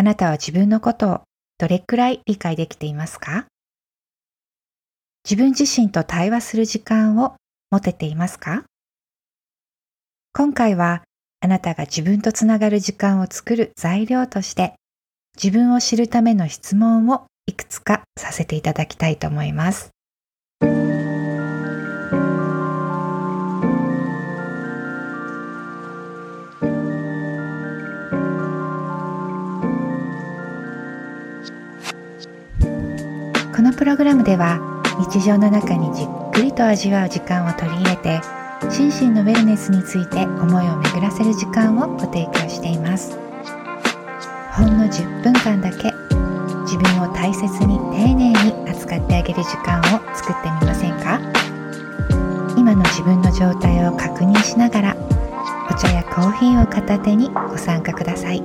あなたは自分のことをどれくらい理解できていますか？自分自身と対話する時間を持てていますか？今回はあなたが自分とつながる時間を作る材料として自分を知るための質問をいくつかさせていただきたいと思います。プログラムでは日常の中にじっくりと味わう時間を取り入れて心身のウェルネスについて思いを巡らせる時間をご提供していますほんの10分間だけ自分を大切に丁寧に扱ってあげる時間を作ってみませんか？今の自分の状態を確認しながらお茶やコーヒーを片手にご参加ください。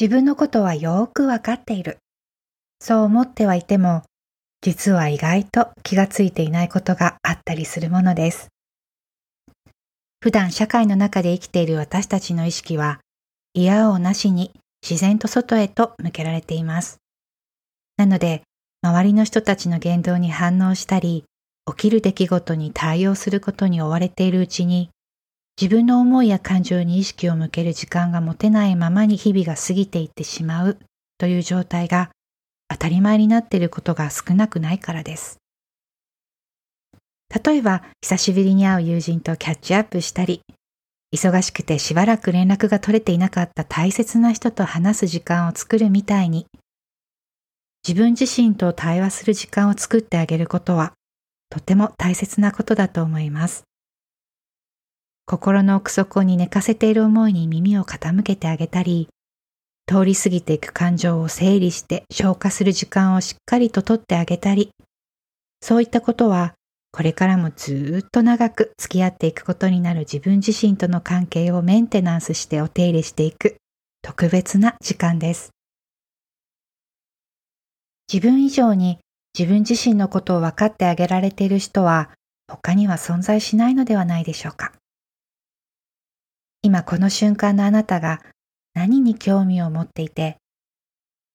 自分のことはよーくわかっている。そう思ってはいても、実は意外と気がついていないことがあったりするものです。普段社会の中で生きている私たちの意識は、嫌をなしに自然と外へと向けられています。なので、周りの人たちの言動に反応したり、起きる出来事に対応することに追われているうちに、自分の思いや感情に意識を向ける時間が持てないままに日々が過ぎていってしまうという状態が当たり前になっていることが少なくないからです。例えば、久しぶりに会う友人とキャッチアップしたり、忙しくてしばらく連絡が取れていなかった大切な人と話す時間を作るみたいに、自分自身と対話する時間を作ってあげることは、とても大切なことだと思います。心の奥底に寝かせている思いに耳を傾けてあげたり、通り過ぎていく感情を整理して消化する時間をしっかりととってあげたり、そういったことはこれからもずっと長く付き合っていくことになる自分自身との関係をメンテナンスしてお手入れしていく特別な時間です。自分以上に自分自身のことを分かってあげられている人は他には存在しないのではないでしょうか。今この瞬間のあなたが何に興味を持っていて、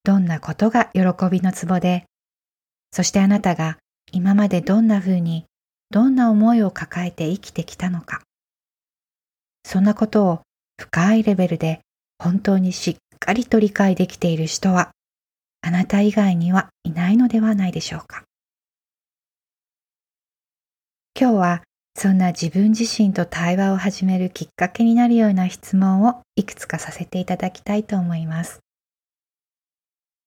どんなことが喜びのツボで、そしてあなたが今までどんな風に、どんな思いを抱えて生きてきたのか。そんなことを深いレベルで本当にしっかりと理解できている人は、あなた以外にはいないのではないでしょうか。今日はそんな自分自身と対話を始めるきっかけになるような質問をいくつかさせていただきたいと思います。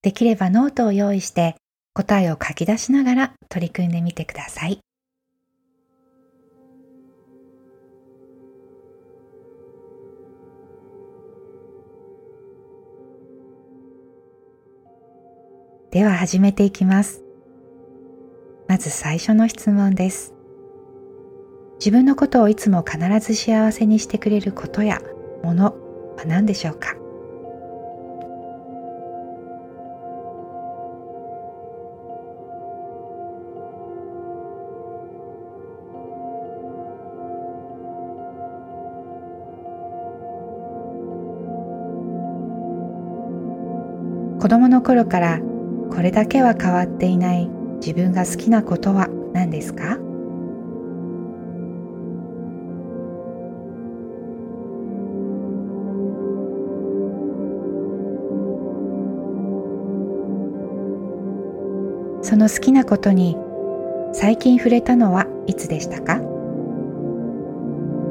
できればノートを用意して答えを書き出しながら取り組んでみてください。では始めていきます。まず最初の質問です。自分のことをいつも必ず幸せにしてくれることやものは何でしょうか？子供の頃からこれだけは変わっていない自分が好きなことは何ですか？その好きなことに最近触れたのはいつでしたか？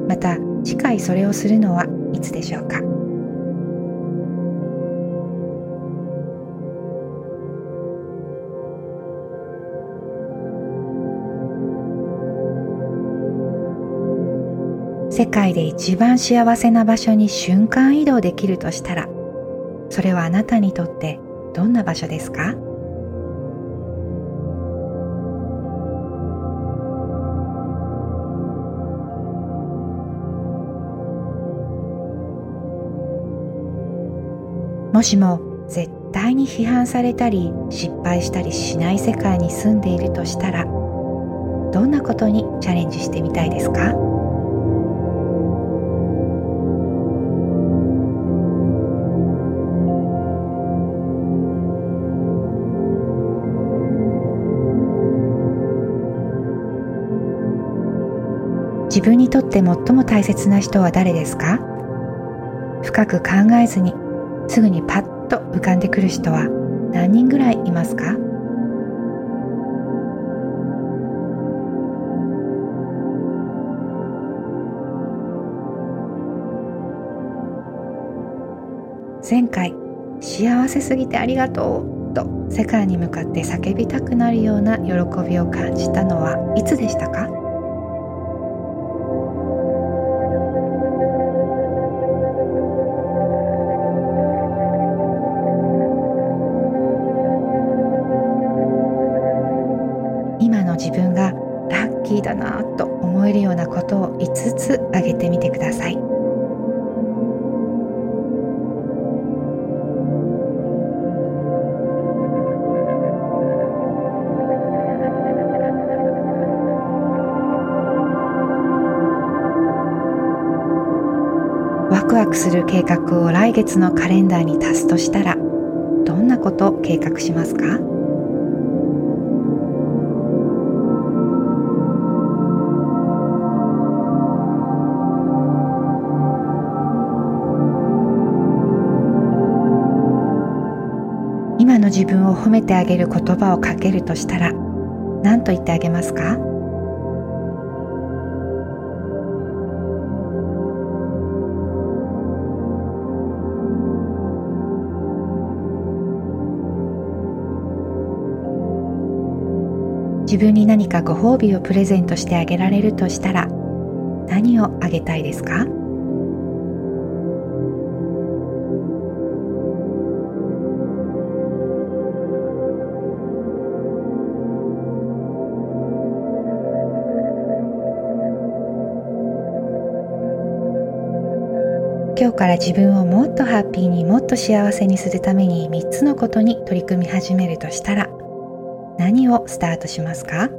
また次回それをするのはいつでしょうか？世界で一番幸せな場所に瞬間移動できるとしたらそれはあなたにとってどんな場所ですか？もしも絶対に批判されたり失敗したりしない世界に住んでいるとしたらどんなことにチャレンジしてみたいですか？自分にとって最も大切な人は誰ですか？深く考えずにすぐにパッと浮かんでくる人は何人ぐらいいますか？前回幸せすぎてありがとうと世界に向かって叫びたくなるような喜びを感じたのはいつでしたか？ーだなと思えるようなことを5つ挙げてみてください。ワクワクする計画を来月のカレンダーに足すとしたらどんなことを計画しますか？自分を褒めてあげる言葉をかけるとしたら何と言ってあげますか？自分に何かご褒美をプレゼントしてあげられるとしたら何をあげたいですか？今日から自分をもっとハッピーにもっと幸せにするために3つのことに取り組み始めるとしたら何をスタートしますか？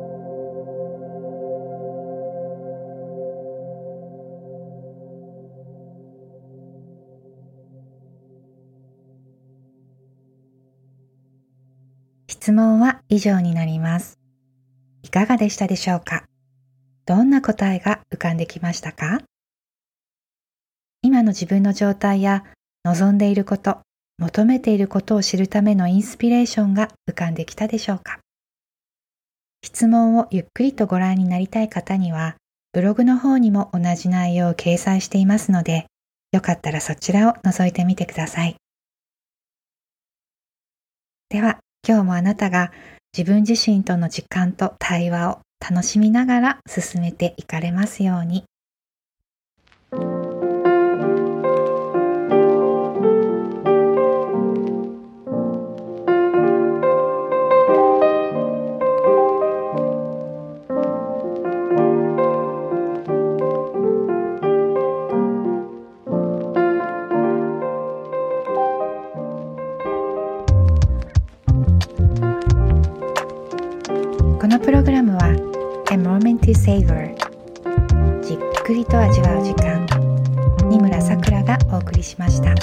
質問は以上になります。いかがでしたでしょうか？どんな答えが浮かんできましたか？今の自分の状態や望んでいること、求めていることを知るためのインスピレーションが浮かんできたでしょうか？質問をゆっくりとご覧になりたい方には、ブログの方にも同じ内容を掲載していますので、よかったらそちらを覗いてみてください。では、今日もあなたが自分自身との時間と対話を楽しみながら進めていかれますように。間二村さくらがお送りしました。